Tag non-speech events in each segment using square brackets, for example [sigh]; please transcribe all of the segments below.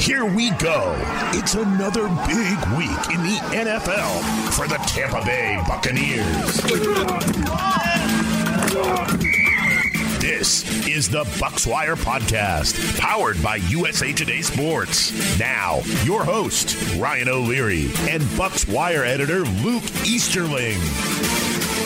Here we go. It's another big week in the NFL for the Tampa Bay Buccaneers. This is the Bucs Wire Podcast, powered by USA Today Sports. Now, your host, Ryan O'Leary, and Bucs Wire editor Luke Easterling.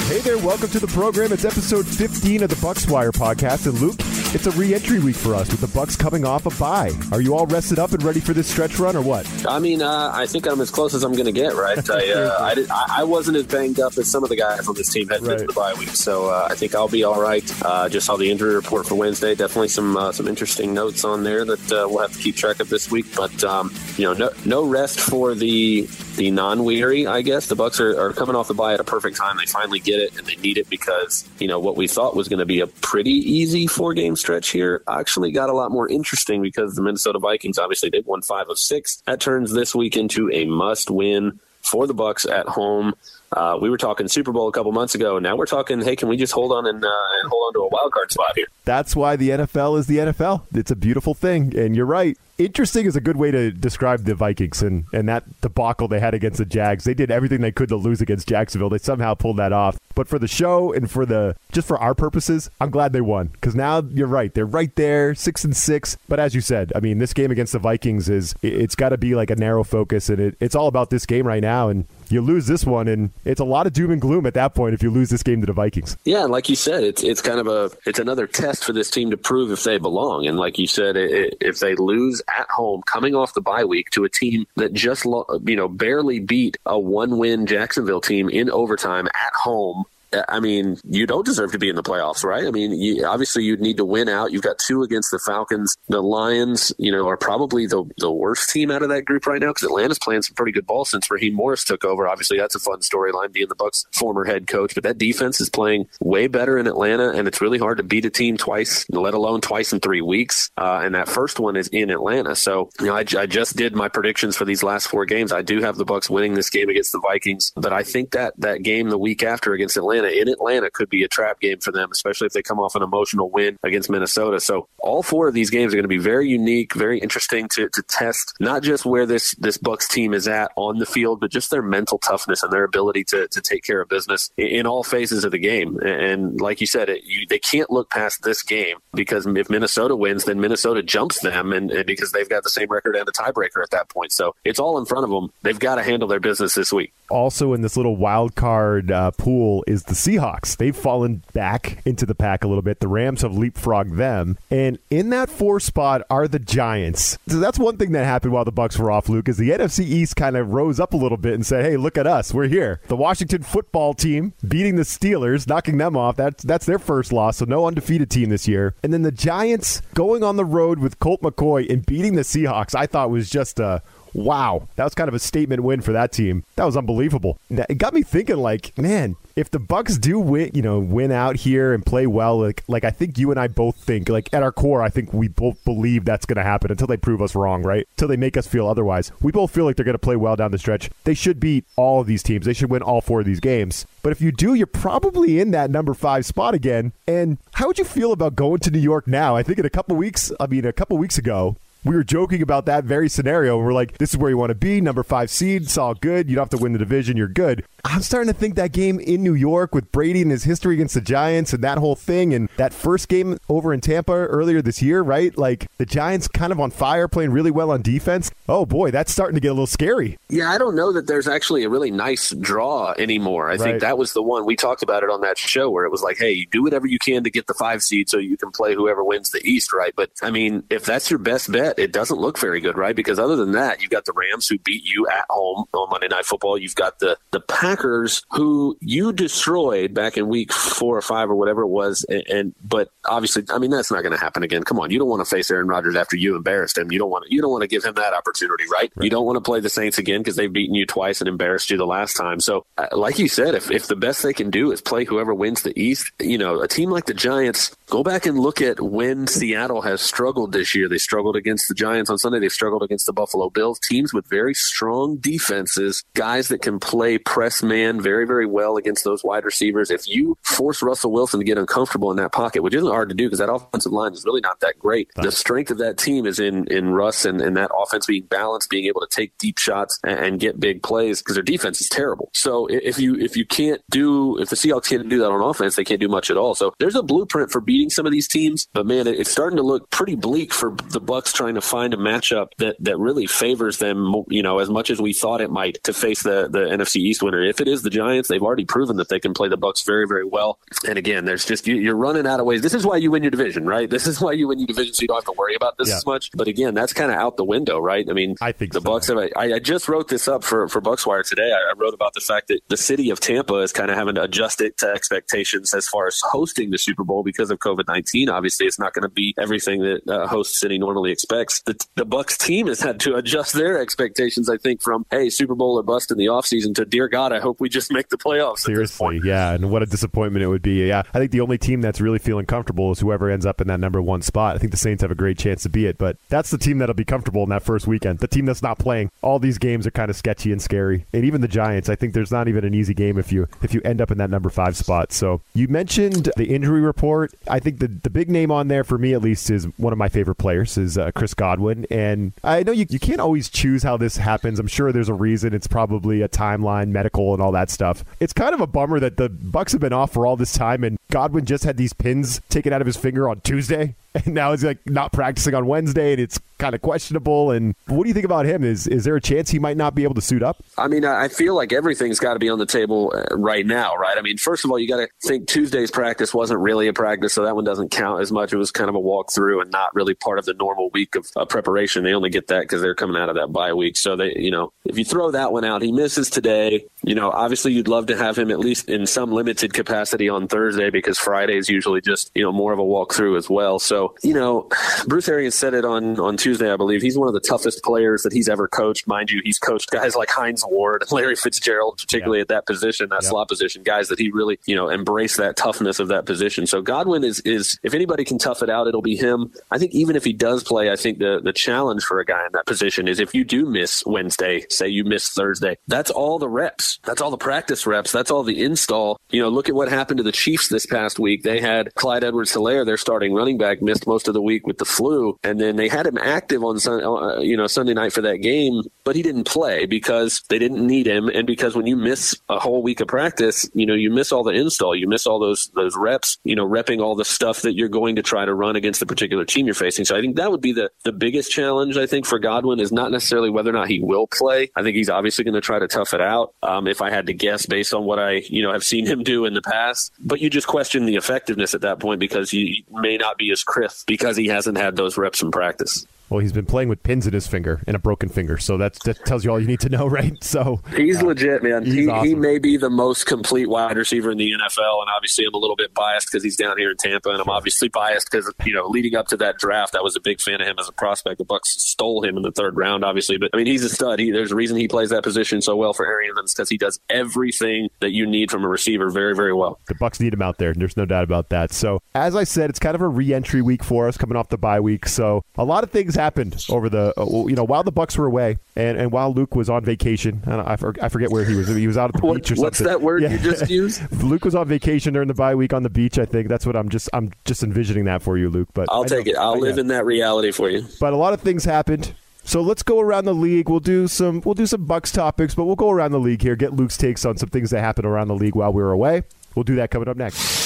Hey there, welcome to the program. It's episode 15 of the Bucs Wire podcast. And Luke, it's a re-entry week for us with the Bucs coming off a bye. Are you all rested up and ready for this stretch run, or what? I mean, uh, I think I'm as close as I'm going to get. Right? [laughs] I, uh, I, did, I, wasn't as banged up as some of the guys on this team had right. into the bye week, so uh, I think I'll be all right. Uh, just saw the injury report for Wednesday. Definitely some uh, some interesting notes on there that uh, we'll have to keep track of this week. But um, you know, no, no rest for the the non-weary, I guess. The Bucs are, are, coming off the bye at a perfect time. They finally get it, and they need it because you know what we thought was going to be a pretty easy four-game stretch here actually got a lot more interesting because the Minnesota Vikings obviously they've won five of six. That turns this week into a must-win for the Bucs at home. Uh, we were talking Super Bowl a couple months ago, now we're talking, hey, can we just hold on and, uh, and hold on to a wild card spot here? That's why the NFL is the NFL. It's a beautiful thing, and you're right interesting is a good way to describe the Vikings and, and that debacle they had against the Jags. They did everything they could to lose against Jacksonville. They somehow pulled that off. But for the show and for the just for our purposes, I'm glad they won because now you're right. They're right there, six and six. But as you said, I mean, this game against the Vikings is it's got to be like a narrow focus, and it, it's all about this game right now. And you lose this one, and it's a lot of doom and gloom at that point if you lose this game to the Vikings. Yeah, and like you said, it's it's kind of a it's another test for this team to prove if they belong. And like you said, it, if they lose at home, coming off the bye week to a team that just you know barely beat a one win Jacksonville team in overtime at home I mean, you don't deserve to be in the playoffs, right? I mean, you, obviously you'd need to win out. You've got two against the Falcons. The Lions, you know, are probably the, the worst team out of that group right now because Atlanta's playing some pretty good ball since Raheem Morris took over. Obviously, that's a fun storyline being the Bucs' former head coach. But that defense is playing way better in Atlanta, and it's really hard to beat a team twice, let alone twice in three weeks. Uh, and that first one is in Atlanta. So, you know, I, I just did my predictions for these last four games. I do have the Bucs winning this game against the Vikings, but I think that that game the week after against Atlanta in Atlanta could be a trap game for them, especially if they come off an emotional win against Minnesota. So all four of these games are going to be very unique, very interesting to, to test not just where this this Bucs team is at on the field, but just their mental toughness and their ability to, to take care of business in, in all phases of the game. And like you said, it, you, they can't look past this game because if Minnesota wins, then Minnesota jumps them, and, and because they've got the same record and a tiebreaker at that point. So it's all in front of them. They've got to handle their business this week. Also, in this little wild card uh, pool is the Seahawks. They've fallen back into the pack a little bit. The Rams have leapfrogged them, and in that four spot are the Giants. So that's one thing that happened while the Bucs were off. Luke is the NFC East kind of rose up a little bit and said, "Hey, look at us, we're here." The Washington Football Team beating the Steelers, knocking them off. That's that's their first loss, so no undefeated team this year. And then the Giants going on the road with Colt McCoy and beating the Seahawks. I thought was just a wow, that was kind of a statement win for that team. That was unbelievable. It got me thinking, like, man, if the Bucs do win, you know, win out here and play well, like, like I think you and I both think, like at our core, I think we both believe that's going to happen until they prove us wrong, right? Until they make us feel otherwise. We both feel like they're going to play well down the stretch. They should beat all of these teams. They should win all four of these games. But if you do, you're probably in that number five spot again. And how would you feel about going to New York now? I think in a couple weeks, I mean, a couple weeks ago, we were joking about that very scenario. We're like, this is where you want to be, number five seed. It's all good. You don't have to win the division. You're good. I'm starting to think that game in New York with Brady and his history against the Giants and that whole thing, and that first game over in Tampa earlier this year, right? Like the Giants kind of on fire, playing really well on defense. Oh boy, that's starting to get a little scary. Yeah, I don't know that there's actually a really nice draw anymore. I right. think that was the one we talked about it on that show where it was like, hey, you do whatever you can to get the five seed so you can play whoever wins the East, right? But I mean, if that's your best bet, it doesn't look very good, right? Because other than that, you've got the Rams who beat you at home on Monday Night Football. You've got the the Packers who you destroyed back in week four or five or whatever it was. And, and but obviously, I mean, that's not going to happen again. Come on, you don't want to face Aaron Rodgers after you embarrassed him. You don't want to, you don't want to give him that opportunity, right? right. You don't want to play the Saints again because they've beaten you twice and embarrassed you the last time. So, uh, like you said, if if the best they can do is play whoever wins the East, you know, a team like the Giants, go back and look at when Seattle has struggled this year. They struggled against against the Giants on Sunday. They struggled against the Buffalo Bills. Teams with very strong defenses, guys that can play press man very, very well against those wide receivers. If you force Russell Wilson to get uncomfortable in that pocket, which isn't hard to do because that offensive line is really not that great. The strength of that team is in in Russ and, and that offense being balanced, being able to take deep shots and, and get big plays because their defense is terrible. So if you if you can't do if the Seahawks can't do that on offense, they can't do much at all. So there's a blueprint for beating some of these teams, but man, it's starting to look pretty bleak for the Bucs trying to find a matchup that that really favors them. You know, as much as we thought it might to face the the NFC East winner. If it is the Giants, they've already proven that they can play the Bucs very very well. And again, there's just you, are running out of ways. This is why you win your division, right? This is why you win your division, so you don't have to worry about this yeah. as much. But again, that's kind of out the window, right? I mean, I think the so. Bucs. Have, I, I just wrote this up for for Bucs Wire today. I, I wrote about the fact that the city of Tampa is kind of having to adjust it to expectations as far as hosting the Super Bowl because of COVID nineteen. Obviously, it's not going to be everything that uh, host city normally expects. The, the Bucs team has had to adjust their expectations. I think from hey Super Bowl or bust in the offseason to dear God, I hope we just make the playoffs. Seriously, yeah, and what a disappointment it would be. Yeah, I think the only team that's really feeling comfortable is whoever ends up in that number one spot. I think the Saints have a great chance to be it, but that's the team that'll be comfortable in that first weekend. The team that's not playing. All these games are kind of sketchy and scary, and even the Giants. I think there's not even an easy game if you if you end up in that number five spot. So you mentioned the injury report. I think the the big name on there for me at least is one of my favorite players is uh, Chris Godwin, and I know you you can't always choose how this happens. I'm sure there's a reason. It's probably a timeline, medical, and all that stuff. It's kind of a bummer that the Bucs have been off for all this time, and Godwin just had these pins taken out of his finger on Tuesday and [laughs] now he's like not practicing on Wednesday, and it's kind of questionable. And what do you think about him? Is is there a chance he might not be able to suit up? I mean, I feel like everything's got to be on the table uh, right now, right? I mean, first of all, you got to think Tuesday's practice wasn't really a practice, so that one doesn't count as much. It was kind of a walkthrough and not really part of the normal week of uh, preparation. They only get that because they're coming out of that bye week. So they, you know, if you throw that one out, he misses today. You know, obviously you'd love to have him at least in some limited capacity on Thursday because Friday is usually just you know more of a walkthrough as well. So you know, Bruce Arians said it on on Tuesday, I believe. He's one of the toughest players that he's ever coached. Mind you, he's coached guys like Hines Ward, Larry Fitzgerald, particularly yeah. at that position, that yeah. slot position, guys that he really you know embrace that toughness of that position. So Godwin is is if anybody can tough it out, it'll be him. I think even if he does play, I think the the challenge for a guy in that position is if you do miss Wednesday, say you miss Thursday, that's all the reps, that's all the practice reps, that's all the install. You know, look at what happened to the Chiefs this past week. They had Clyde Edwards-Helaire, their starting running back, missed most of the week with the flu, and then they had him active on uh, you know Sunday night for that game, but he didn't play because they didn't need him, and because when you miss a whole week of practice, you know you miss all the install, you miss all those those reps, you know, repping all the stuff that you're going to try to run against the particular team you're facing. So I think that would be the the biggest challenge. I think for Godwin is not necessarily whether or not he will play. I think he's obviously going to try to tough it out. Um, if I had to guess based on what I you know have seen him do in the past, but you just question the effectiveness at that point because he may not be as crisp because he hasn't had those reps in practice. Well, he's been playing with pins in his finger and a broken finger, so that tells you all you need to know, [laughs] right? So he's uh, legit, man. He, awesome. he may be the most complete wide receiver in the NFL, and obviously I'm a little bit biased because he's down here in Tampa, and I'm obviously biased because you know leading up to that draft, I was a big fan of him as a prospect. The Bucs stole him in the third round, obviously, but I mean he's a stud. He, there's a reason he plays that position so well for Arians because he does everything that you need from a receiver very, very well. The Bucs need him out there. There's no doubt about that. So as I said, it's kind of a re-entry week for us coming off the bye week. So a lot of things happened over the uh, you know while the Bucs were away and, and while Luke was on vacation. I, I forget where he was. He was out at the what, beach or something. What's that word yeah. you just [laughs] used? Luke was on vacation during the bye week on the beach. I think that's what I'm just I'm just envisioning that for you, Luke. But I'll take it. I'll live in that reality for you. But a lot of things happened. So let's go around the league. We'll do some we'll do some Bucs topics, but we'll go around the league here. Get Luke's takes on some things that happened around the league while we were away. We'll do that coming up next.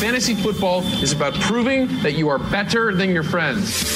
Fantasy football is about proving that you are better than your friends.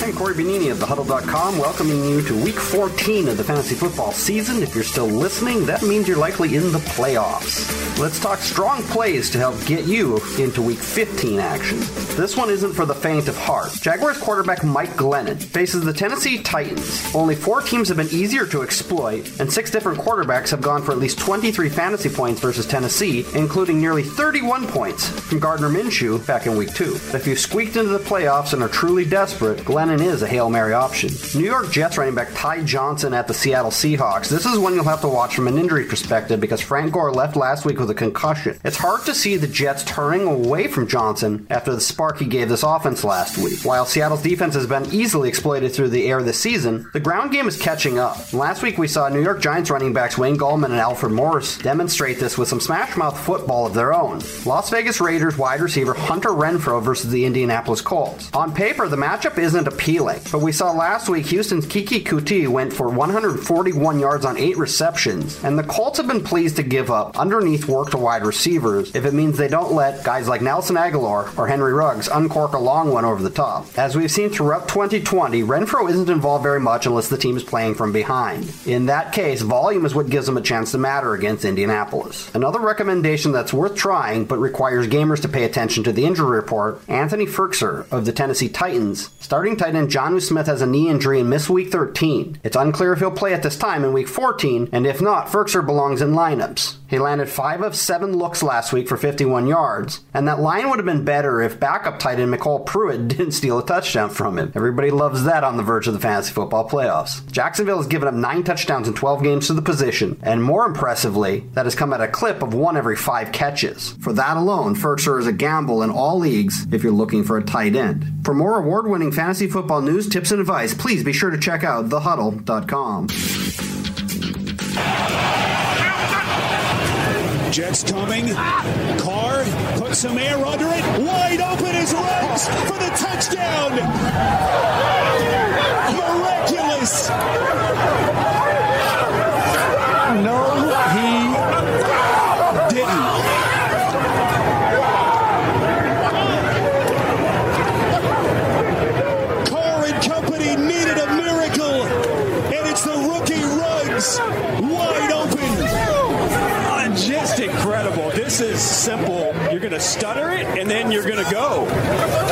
I'm Cory Bonini of TheHuddle.com, welcoming you to Week 14 of the fantasy football season. If you're still listening, that means you're likely in the playoffs. Let's talk strong plays to help get you into Week 15 action. This one isn't for the faint of heart. Jaguars quarterback Mike Glennon faces the Tennessee Titans. Only four teams have been easier to exploit, and six different quarterbacks have gone for at least 23 fantasy points versus Tennessee, including nearly 31 points from Gardner Minshew back in Week 2. If you've squeaked into the playoffs and are truly desperate, Glennon can and is a Hail Mary option. New York Jets running back Ty Johnson at the Seattle Seahawks. This is one you'll have to watch from an injury perspective because Frank Gore left last week with a concussion. It's hard to see the Jets turning away from Johnson after the spark he gave this offense last week. While Seattle's defense has been easily exploited through the air this season, the ground game is catching up. Last week we saw New York Giants running backs Wayne Gallman and Alfred Morris demonstrate this with some smash mouth football of their own. Las Vegas Raiders wide receiver Hunter Renfrow versus the Indianapolis Colts. On paper, the matchup isn't appealing, but we saw last week Houston's Keke Coutee went for 141 yards on eight receptions, and the Colts have been pleased to give up underneath work to wide receivers if it means they don't let guys like Nelson Agholor or Henry Ruggs uncork a long one over the top. As we've seen throughout 2020, Renfrow isn't involved very much unless the team is playing from behind. In that case, volume is what gives them a chance to matter against Indianapolis. Another recommendation that's worth trying but requires gamers to pay attention to the injury report Anthony Firkser of the Tennessee Titans. Starting tight end Jonnu Smith has a knee injury and missed week 13. It's unclear if he'll play at this time in week 14, and if not, Firkser belongs in lineups. He landed 5 of 7 looks last week for 51 yards, and that line would have been better if backup tight end MyCole Pruitt [laughs] didn't steal a touchdown from him. Everybody loves that on the verge of the fantasy football playoffs. Jacksonville has given up 9 touchdowns in 12 games to the position, and more impressively, that has come at a clip of one every 5 catches. For that alone, Firkser is a gamble in all leagues if you're looking for a tight end. For more award winning fantasy football news, tips, and advice, please be sure to check out thehuddle.com. Jets coming. Carr put some air under it. Wide open is Ruggs for the touchdown. Miraculous. No, he didn't. Carr and company needed a miracle, and it's the rookie Ruggs wide open. Oh, just incredible. This is simple. You're going to stutter it, and then you're going to go.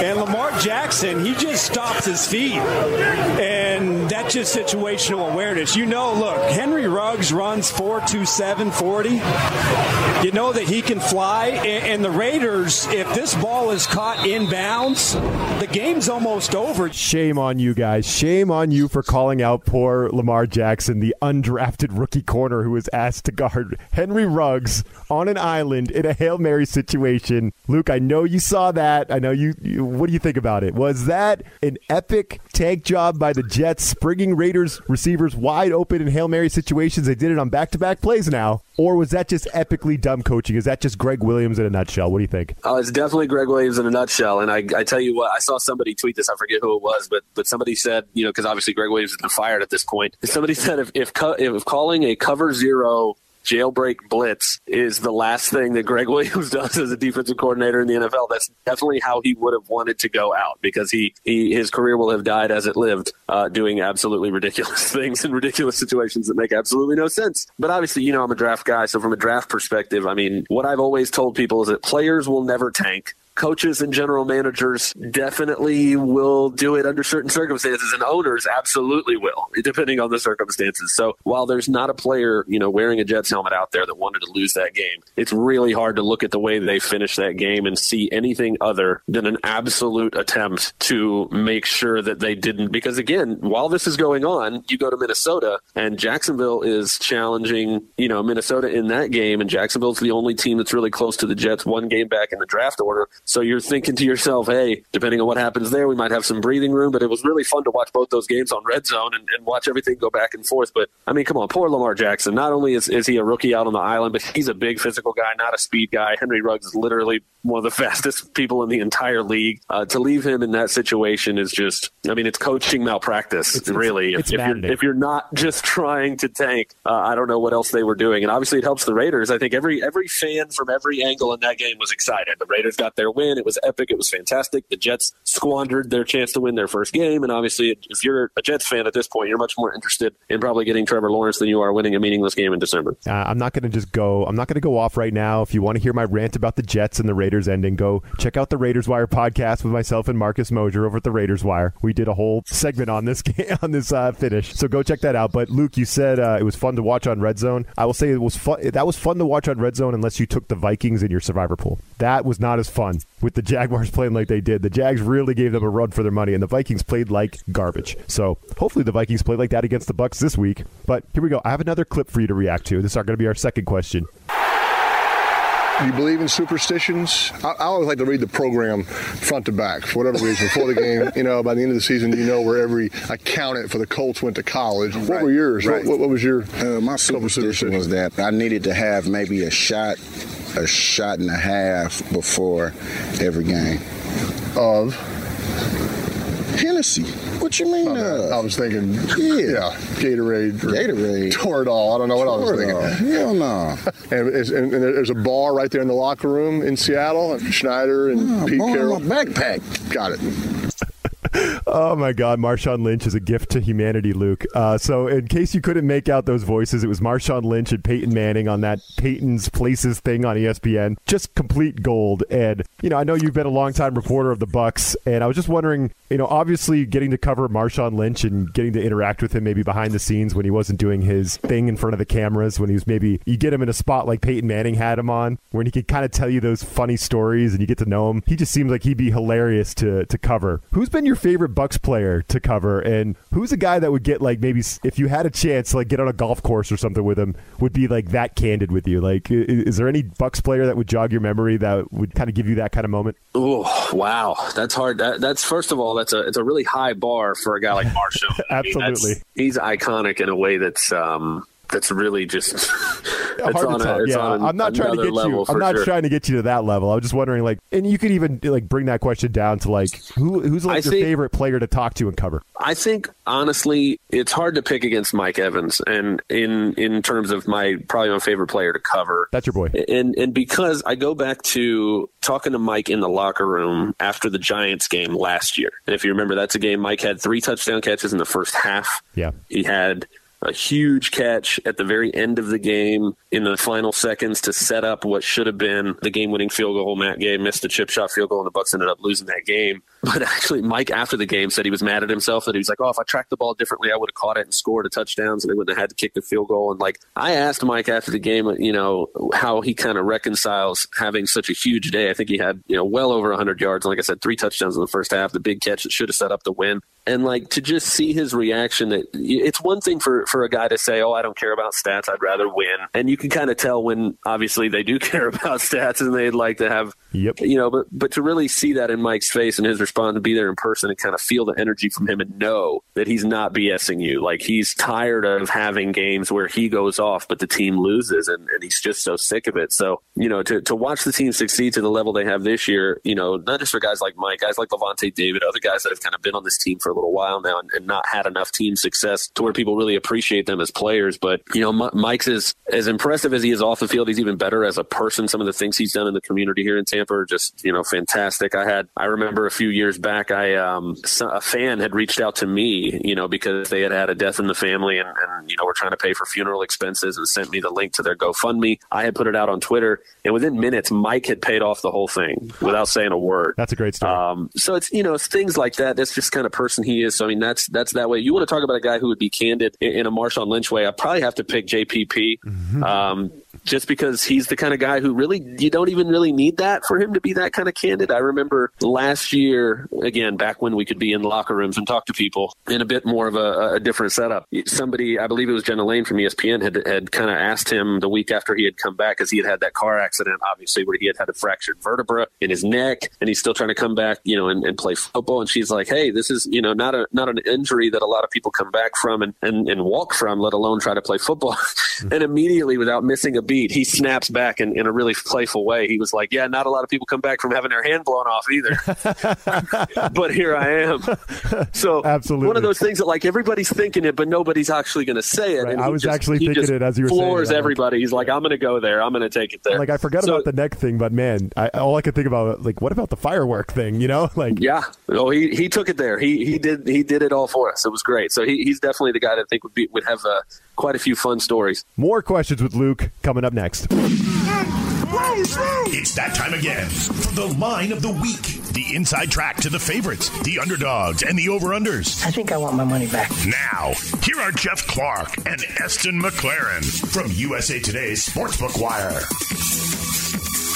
And Lamar Jackson, he just stops his feet. And that's just situational awareness. You know, look, Henry Ruggs runs 4.27, 40. You know that he can fly. And, and the Raiders, if this ball is caught inbounds, the game's almost over. Shame on you guys. Shame on you for calling out poor Lamar Jackson, the undrafted rookie corner who was asked to guard Henry Ruggs on an island in a Hail Mary situation. Luke, I know you saw that. I know you, you what do you think about it? Was that an epic tank job by the Jets, springing Raiders receivers wide open in Hail Mary situations? They did it on back to back plays now. Or was that just epically dumb coaching? Is that just Gregg Williams in a nutshell? What do you think? Oh, it's definitely Gregg Williams in a nutshell. And I, I tell you what, I saw somebody tweet this. I forget who it was, but but somebody said, you know, because obviously Gregg Williams has been fired at this point. Somebody [laughs] said if if, co- if calling a cover zero jailbreak blitz is the last thing that Gregg [laughs] Williams does as a defensive coordinator in the NFL. That's definitely how he would have wanted to go out because he, he his career will have died as it lived, uh, doing absolutely ridiculous [laughs] things in ridiculous situations that make absolutely no sense. But obviously, you know, I'm a draft guy, so from a draft perspective, I mean, what I've always told people is that players will never tank coaches and general managers definitely will do it under certain circumstances and owners absolutely will depending on the circumstances. So while there's not a player you know wearing a jets helmet out there that wanted to lose that game it's really hard to look at the way they finished that game and see anything other than an absolute attempt to make sure that they didn't. Because again while this is going on you go to minnesota and jacksonville is challenging you know minnesota in that game and jacksonville's the only team that's really close to the jets one game back in the draft order so you're thinking to yourself, hey, depending on what happens there, we might have some breathing room. But it was really fun to watch both those games on Red Zone and, and watch everything go back and forth. But I mean, come on, poor Lamar Jackson. Not only is, is he a rookie out on the island, but he's a big physical guy, not a speed guy. Henry Ruggs is literally one of the [laughs] fastest people in the entire league. Uh, to leave him in that situation is just, I mean, it's coaching malpractice, It's- really. it's if, if you're if you're not [laughs] just trying to tank, uh, I don't know what else they were doing. And obviously, it helps the Raiders. I think every every fan from every angle in that game was excited. The Raiders got their win. It was epic. It was fantastic. The Jets squandered their chance to win their first game. And obviously, if you're a Jets fan at this point, you're much more interested in probably getting Trevor Lawrence than you are winning a meaningless game in December. Uh, I'm not going to just go. I'm not going to go off right now. If you want to hear my rant about the Jets and the Raiders ending, go check out the Raiders Wire podcast with myself and Marcus Mosher over at the Raiders Wire. We did a whole segment on this [laughs] game, on this uh, finish, so go check that out. But Luke, you said uh, it was fun to watch on Red Zone. I will say it was fun. That was fun to watch on Red Zone unless you took the Vikings in your survivor pool. That was not as fun with the Jaguars [laughs] playing like they did. The Jags really gave them a run for their money, and the Vikings played like garbage. So hopefully the Vikings play like that against the Bucs this week. But here we go. I have another clip for you to react to. This is going to be our second question. You believe in superstitions? I, I, always like to read the program front to back for whatever reason before the game. [laughs] You know, by the end of the season, you know where every accountant for the Colts went to college. Right. What were yours? Right. What, what, was your? Uh, my superstition was that I needed to have maybe a shot, a shot and a half before every game. Of Hennessy. What you mean? Uh, I was thinking, yeah, yeah Gatorade, Gatorade, Toradol. I don't know what Toradol. I was thinking. Hell no. [laughs] and, and, and, there's a bar right there in the locker room in Seattle. Schneider and oh, Pete Carroll. backpack. Got it oh my God, Marshawn Lynch is a gift to humanity, Luke. Uh, so, in case you couldn't make out those voices, it was Marshawn Lynch and Peyton Manning on that Peyton's Places thing on ESPN. Just complete gold. And you know, I know you've been a longtime reporter of the Bucs, and I was just wondering, you know, obviously getting to cover Marshawn Lynch and getting to interact with him maybe behind the scenes when he wasn't doing his thing in front of the cameras, when he was maybe you get him in a spot like Peyton Manning had him on, where he could kind of tell you those funny stories and you get to know him. He just seems like he'd be hilarious to to cover. Who's been your favorite Bucs player to cover, and who's a guy that would get like maybe if you had a chance to like get on a golf course or something with him, would be like that candid with you? Like, is, is there any Bucs player that would jog your memory that would kind of give you that kind of moment? Oh wow, that's hard. That, that's first of all, that's a it's a really high bar for a guy like Marshawn. Absolutely, [laughs] I mean, he's iconic in a way that's um, that's really just hard to tell. yeah, I'm not trying to get you. I'm not sure. trying to get you to that level. I was just wondering, like, and you could even like bring that question down to like who who's like I your think, favorite player to talk to and cover. I think honestly, it's hard to pick against Mike Evans, and in in terms of my probably my favorite player to cover. That's your boy. And and because I go back to talking to Mike in the locker room after the Giants game last year, and if you remember, that's a game Mike had three touchdown catches in the first half. Yeah, he had a huge catch at the very end of the game in the final seconds to set up what should have been the game-winning field goal. Matt Gay missed the chip shot field goal, and the Bucks ended up losing that game. [laughs] But actually, Mike after the game said he was mad at himself that he was like, "Oh, if I tracked the ball differently, I would have caught it and scored a touchdown, and they wouldn't have had to kick the field goal." And like, I asked Mike after the game, you know, how he kind of reconciles having such a huge day. I think he had you know well over 100 yards, and like I said, three touchdowns in the first half, the big catch that should have set up the win and like to just see his reaction that it's one thing for for a guy to say oh i don't care about stats. I'd rather win. And you can kind of tell when obviously they do [laughs] care about stats and they'd like to have yep. you know but but to really see that in mike's face and his response to be there in person and kind of feel the energy from him and know that he's not bsing you. Like he's tired of having games where he goes off but the team loses and, and he's just so sick of it. So you know to, to watch the team succeed to the level they have this year you know not just for guys like mike guys like Lavonte David other guys that have kind of been on this team for a little while now and, and, not had enough team success to where people really appreciate them as players. But, you know, M- Mike's is as impressive as he is off the field. He's even better as a person. Some of the things he's done in the community here in Tampa are just, you know, fantastic. I had, I remember a few years back, I, um, a fan had reached out to me, you know, because they had had a death in the family and, and, you know, we're trying to pay for funeral expenses and sent me the link to their GoFundMe. I had put it out on Twitter and within minutes, Mike had paid off the whole thing without saying a word. That's a great story. Um, so it's, you know, it's things like that. That's just kind of person he is. So, I mean, that's that's that way. You want to talk about a guy who would be candid in, in a Marshawn Lynch way? I probably have to pick JPP. Mm-hmm. Um, just because he's the kind of guy who really you don't even really need that for him to be that kind of candid. I remember last year, again, back when we could be in locker rooms and talk to people in a bit more of a, a different setup. Somebody, I believe it was Jenna Laine from ESPN, had had kind of asked him the week after he had come back, because he had had that car accident, obviously, where he had had a fractured vertebra in his neck, and he's still trying to come back, you know, and, and play football. And she's like, "Hey, this is you know not a not an injury that a lot of people come back from and and, and walk from, let alone try to play football." [laughs] [laughs] and immediately, without missing a beat, he snaps back in, in a really playful way. He was like, Yeah, not a lot of people come back from having their hand blown off either. [laughs] but here I am. So, absolutely. One of those things that, like, everybody's thinking it, but nobody's actually going to say it. Right. I was just, actually thinking it as you were floors saying everybody. He's like, I'm going to go there. I'm going to take it there. Like, I forgot so, about the neck thing, but man, I, all I could think about, like, what about the firework thing, you know? [laughs] Like, yeah. Oh, he, he took it there. He, he did, he did it all for us. It was great. So he, he's definitely the guy that I think would be, would have a, quite a few fun stories. More questions with Luke coming up next. It's that time again for the line of the week. The inside track to the favorites, the underdogs, and the over-unders. I think I want my money back. Now, here are Jeff Clark and Eston McLaren from USA Today's Sportsbook Wire.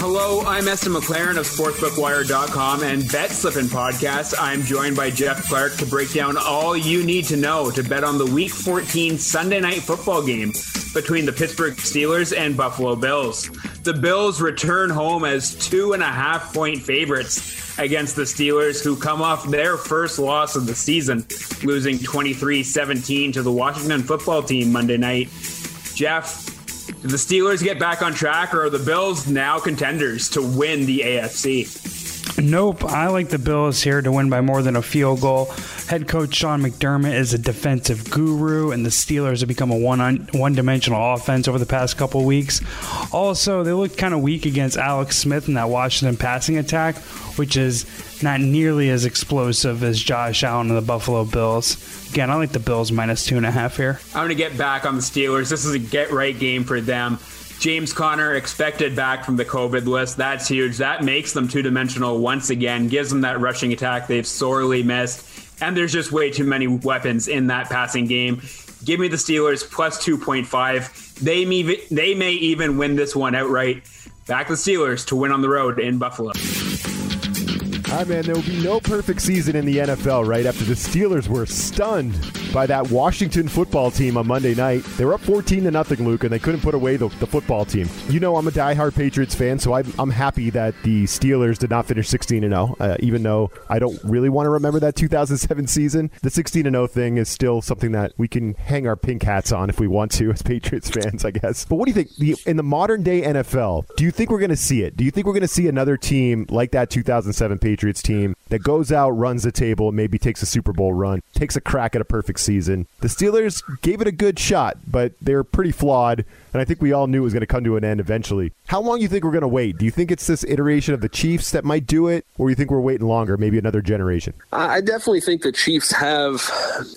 Hello, I'm Esther McLaren of SportsbookWire.com and Bet Slippin' Podcast. I'm joined by Jeff Clark to break down all you need to know to bet on the Week 14 Sunday night football game between the Pittsburgh Steelers and Buffalo Bills. The Bills return home as two and a half point favorites against the Steelers, who come off their first loss of the season, losing 23 17 to the Washington football team Monday night. Jeff, do the Steelers get back on track, or are the Bills now contenders to win the AFC? Nope. I like the Bills here to win by more than a field goal. Head coach Sean McDermott is a defensive guru, and the Steelers have become a one one dimensional offense over the past couple weeks. Also, they looked kind of weak against Alex Smith in that Washington passing attack, which is not nearly as explosive as Josh Allen and the Buffalo Bills. Again, I like the Bills minus two and a half here. I'm going to get back on the Steelers. This is a get right game for them. James Conner expected back from the COVID list. That's huge. That makes them two dimensional once again, gives them that rushing attack they've sorely missed. And there's just way too many weapons in that passing game. Give me the Steelers plus 2.5. They may, they may even win this one outright. Back the Steelers to win on the road in Buffalo. Hi, man. There will be no perfect season in the NFL right after the Steelers were stunned by that Washington football team on Monday night. They were up 14 to nothing, Luke, and they couldn't put away the, the football team. You know, I'm a diehard Patriots fan, so I'm, I'm happy that the Steelers did not finish 16 0, uh, even though I don't really want to remember that 2007 season. The 16 0 thing is still something that we can hang our pink hats on if we want to [laughs] as Patriots fans, I guess. But what do you think? The, in the modern day NFL, do you think we're going to see it? Do you think we're going to see another team like that 2007 Patriots? Patriots team that goes out, runs the table, maybe takes a Super Bowl run, takes a crack at a perfect season. The Steelers gave it a good shot, but they're pretty flawed and I think we all knew it was going to come to an end eventually. How long do you think we're going to wait? Do you think it's this iteration of the Chiefs that might do it, or do you think we're waiting longer, maybe another generation? I definitely think the Chiefs have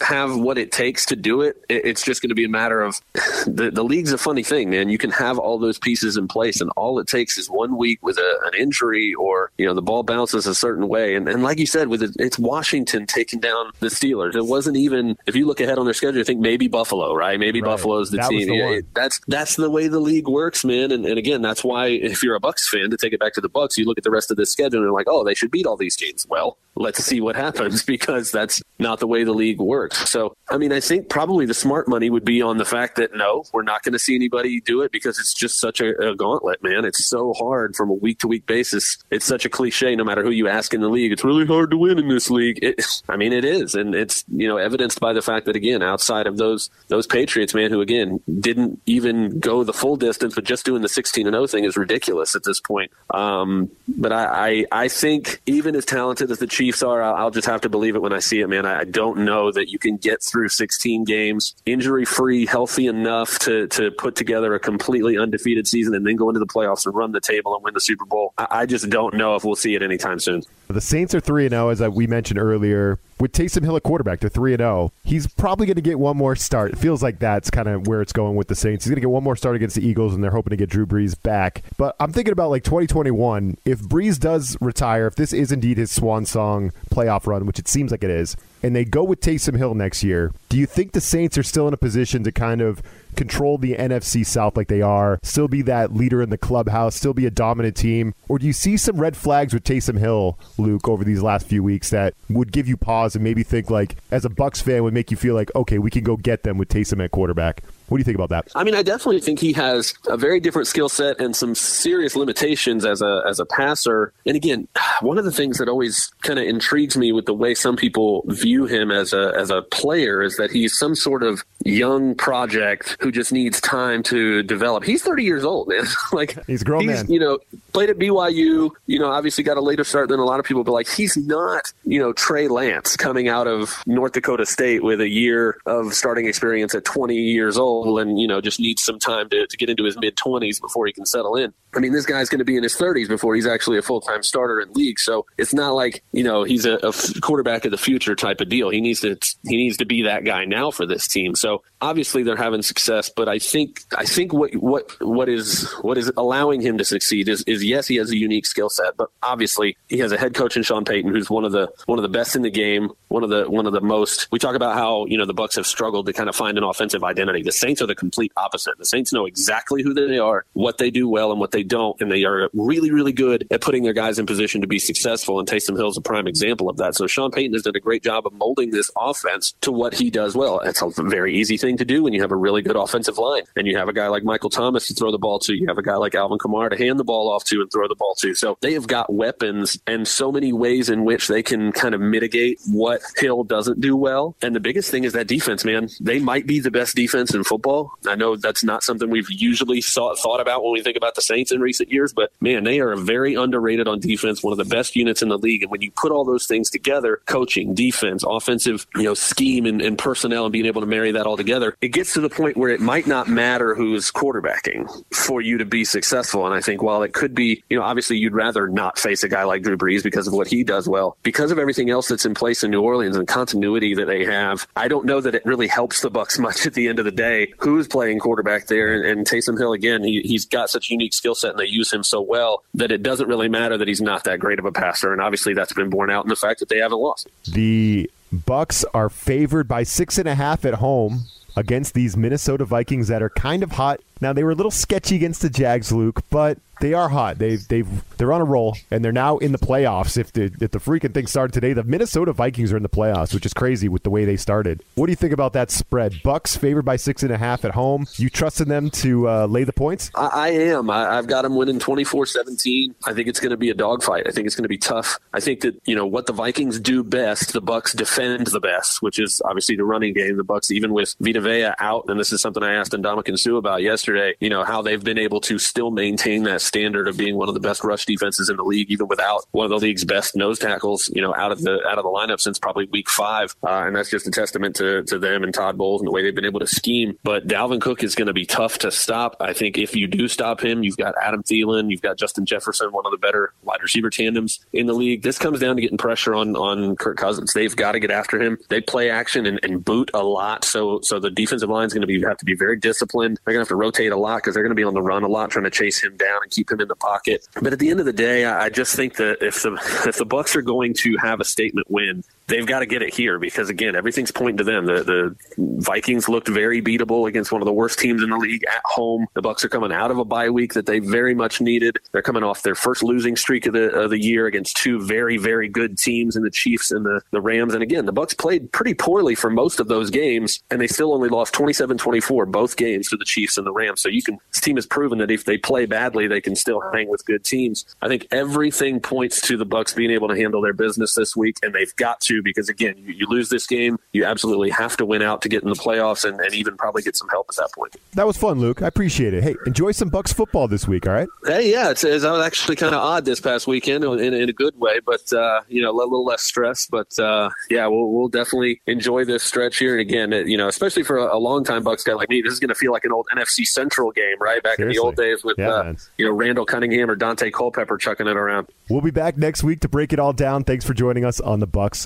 have what it takes to do it. It's just going to be a matter of [laughs] the the league's a funny thing, man. You can have all those pieces in place, and all it takes is one week with a, an injury, or you know the ball bounces a certain way, and, and like you said, with it, it's Washington taking down the Steelers. It wasn't even if you look ahead on their schedule, you think maybe Buffalo, right? Maybe right. Buffalo's the that team. The yeah, that's that's the way the league works, man. And, and again, that's why if you're a Bucs fan, to take it back to the Bucs, you look at the rest of the schedule and you're like, oh, they should beat all these teams. Well, let's see what happens [laughs] because that's not the way the league works. So, I mean, I think probably the smart money would be on the fact that no, we're not going to see anybody do it because it's just such a, a gauntlet, man. It's so hard from a week to week basis. It's such a cliche, no matter who you ask in the league. It's really hard to win in this league. It, [laughs] I mean, it is, and it's you know evidenced by the fact that again, outside of those those Patriots, man, who again didn't even go the full distance but just doing the 16 and 0 thing is ridiculous at this point. Um, but I, I, I, think even as talented as the Chiefs are, I'll, just have to believe it when I see it, man. I, I don't know that you can get through 16 games injury free, healthy enough to, to put together a completely undefeated season and then go into the playoffs and run the table and win the Super Bowl. I, I just don't know if we'll see it anytime soon. The Saints are 3 0, as we mentioned earlier with Taysom Hill at quarterback, they're 3 0. He's probably going to get one more start. It feels like that's kind of where it's going with the Saints. He's going to get one more start against the Eagles, and they're hoping to get Drew Brees back. But I'm thinking about like 2021. If Brees does retire, if this is indeed his swan song playoff run, which it seems like it is, and they go with Taysom Hill next year, do you think the Saints are still in a position to kind of control the NFC South like they are, still be that leader in the clubhouse, still be a dominant team? Or do you see some red flags with Taysom Hill, Luke, over these last few weeks that would give you pause and maybe think like, as a Bucs fan, would make you feel like, okay, we can go get them with Taysom at quarterback? What do you think about that? I mean, I definitely think he has a very different skill set and some serious limitations as a as a passer. And again, [sighs] one of the things that always kind of intrigues me with the way some people view him as a as a player is that he's some sort of young project who just needs time to develop. He's 30 years old, man. [laughs] like he's a grown he's, man. You know, played at BYU. You know, obviously got a later start than a lot of people, but like he's not you know Trey Lance coming out of North Dakota State with a year of starting experience at 20 years old and you know just needs some time to, to get into his mid 20s before he can settle in. I mean, this guy's going to be in his 30s before he's actually a full time starter in league. So it's not like you know he's a, a quarterback of the future type of deal. He needs to he needs to be that guy now for this team. So obviously they're having success, but I think I think what what what is what is allowing him to succeed is is yes he has a unique skill set, but obviously he has a head coach in Sean Payton who's one of the one of the best in the game, one of the one of the most. We talk about how you know the Bucs have struggled to kind of find an offensive identity. The Saints are the complete opposite. The Saints know exactly who they are, what they do well, and what they don't, and they are really really good at putting their guys in position to be successful. And Taysom Hill is a prime example of that. So Sean Payton has done a great job of molding this offense to what he does well. It's a very easy thing to do when you have a really good offensive line and you have a guy like Michael Thomas to throw the ball to. You have a guy like Alvin Kamara to hand the ball off to and throw the ball to. So they have got weapons and so many ways in which they can kind of mitigate what Hill doesn't do well. And the biggest thing is that defense, man. They might be the best defense in football. I know that's not something we've usually thought, about when we think about the Saints in recent years, but man, they are a very underrated on defense, one of the best units in the league. And when you put all those things together, coaching, defense, offensive, you know, scheme and, and personnel and being able to marry that all together, it gets to the point where it might not matter who's quarterbacking for you to be successful. And I think while it could be, you know, obviously you'd rather not face a guy like Drew Brees because of what he does well, because of everything else that's in place in New Orleans and continuity that they have, I don't know that it really helps the Bucs [laughs] much at the end of the day. Who's playing quarterback there? And, and Taysom Hill again, he, he's got such a unique skill set and they use him so well that it doesn't really matter that he's not that great of a passer. And obviously that's been borne out in the fact that they haven't lost. The Bucs are favored by six and a half at home against these Minnesota Vikings that are kind of hot. Now they were a little sketchy against the Jags, Luke, but they are hot. They've they've they're on a roll, and they're now in the playoffs. If the if the freaking thing started today, the Minnesota Vikings are in the playoffs, which is crazy with the way they started. What do you think about that spread? Bucs favored by six and a half at home. You trusting them to uh, lay the points? I, I am. I, have got them winning 24-17. I think it's going to be a dogfight. I think it's going to be tough. I think that you know what the Vikings do best. The Bucs defend the best, which is obviously the running game. The Bucs, even with Vita Vea out, and this is something I asked Ndamukong Suh about yesterday. You know how they've been able to still maintain that standard of being one of the best rush defenses in the league, even without one of the league's best nose tackles, you know, out of the out of the lineup since probably week five. Uh, and that's just a testament to, to them and Todd Bowles and the way they've been able to scheme. But Dalvin Cook is going to be tough to stop. I think if you do stop him, you've got Adam Thielen, you've got Justin Jefferson, one of the better wide receiver tandems in the league. This comes down to getting pressure on on Kirk Cousins. They've got to get after him. They play action and, and boot a lot, so so the defensive line is going to be have to be very disciplined. They're going to have to rotate a lot because they're going to be on the run a lot, trying to chase him down and keep him in the pocket. But at the end of the day, I just think that if the [laughs] if the Bucs are going to have a statement win, they've got to get it here because again, everything's pointing to them. The the Vikings looked very beatable against one of the worst teams in the league at home. The Bucs are coming out of a bye week that they very much needed. They're coming off their first losing streak of the of the year against two very very good teams in the Chiefs and the the Rams. And again, the Bucs played pretty poorly for most of those games, and they still only lost 27-24 both games to the Chiefs and the Rams. So you can this team has proven that if they play badly, they can still hang with good teams. I think everything points to the Bucs being able to handle their business this week, and they've got to because again, you, you lose this game, you absolutely have to win out to get in the playoffs and, and even probably get some help at that point. That was fun, Luke. I appreciate it. Hey, enjoy some Bucs football this week. All right. Hey, yeah, it's, it's was actually kind of odd this past weekend in, in a good way, but uh, you know, a little less stress. But uh, yeah, we'll, we'll definitely enjoy this stretch here. And again, it, you know, especially for a, a long time Bucs guy like me, this is going to feel like an old NFC Central game, right? Back Seriously. in the old days with yeah, uh, you know Randall Cunningham or Daunte Culpepper chucking it around. We'll be back next week to break it all down. Thanks for joining us on the Bucs